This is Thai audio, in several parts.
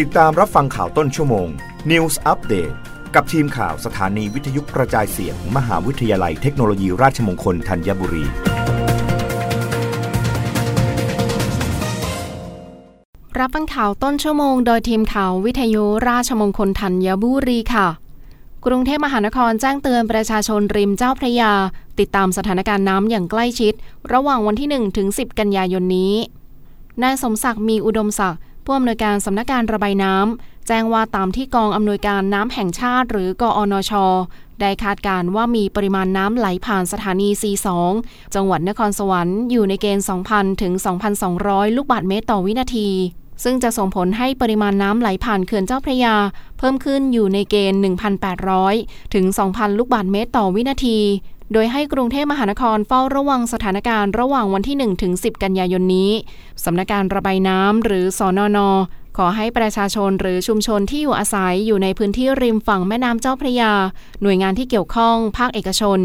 ติดตามรับฟังข่าวต้นชั่วโมง News Update กับทีมข่าวสถานีวิทยุกระจายเสียงมมหาวิทยาลัยเทคโนโลยีราชมงคลธัญบุรี รับฟังข่าวต้นชั่วโมง โดยทีมข่าววิทยุราชมงคลธัญบุรีค่ะ กรุงเทพมหานครแจ้งเตือนประชาชนริมเจ้าพระยา ติดตามสถานการณ์น้ำอย่างใกล้ชิด ระหว่างวันที่ 1 ถึง 10 กันยายนนี้นายสมศักดิ์มีอุดมศักดิ์ ผู้อำนวยการสำนักการระบายน้ำแจ้งว่าตามที่กองอำนวยการน้ำแห่งชาติ หรือกอนช ได้คาดการว่ามีปริมาณน้ำไหลผ่านสถานี C2 จังหวัดนครสวรรค์อยู่ในเกณฑ์ 2,000 ถึง 2,200 ลูกบาศก์เมตรต่อวินาที ซึ่งจะส่งผลให้ปริมาณน้ำไหลผ่านเขื่อนเจ้าพระยา เพิ่มขึ้นอยู่ในเกณฑ์ 1,800 ถึง 2,000 ลูกบาศก์เมตรต่อวินาที โดยให้กรุงเทพมหานครเฝ้าระวังสถานการณ์ระหว่างวันที่ 1 ถึง 10 กันยายนนี้สำนักการระบายน้ำหรือสอนอนขอให้ประชาชนหรือชุมชนที่อยู่อาศัยอยู่ในพื้นที่ริมฝั่งแม่น้ำเจ้าพระยา หน่วยงานที่เกี่ยวข้องภาคเอกชน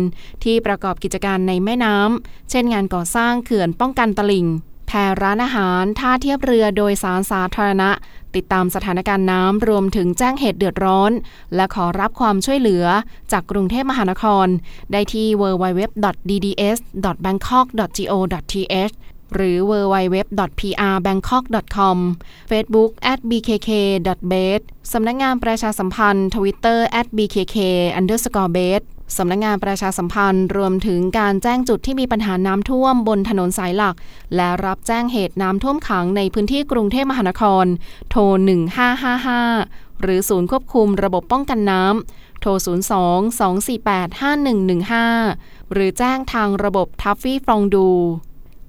ที่ประกอบกิจการในแม่น้ำเช่นงานก่อสร้างเขื่อนป้องกันตลิ่ง แพรร้านอาหาร ท่าเทียบเรือโดยสารสาธารณะ ติดตามสถานการณ์น้ำรวมถึงแจ้งเหตุเดือดร้อน และขอรับความช่วยเหลือจากกรุงเทพมหานคร ได้ที่ www.dds.bangkok.go.th หรือ www.prbangkok.com Facebook @bkk.bet สำนักงงานประชาสัมพันธ์ Twitter @bkk_bet สำนักงงานประชาสัมพันธ์รวมถึงการแจ้งจุดที่มีปัญหาน้ำท่วมบนถนนสายหลัก และรับแจ้งเหตุน้ำท่วมขังในพื้นที่กรุงเทพมหานคร โทร 1555 หรือศูนย์ควบคุมระบบป้องกันน้ำ โทร 02 248 5115 หรือแจ้งทางระบบทัฟฟี่ฟองดู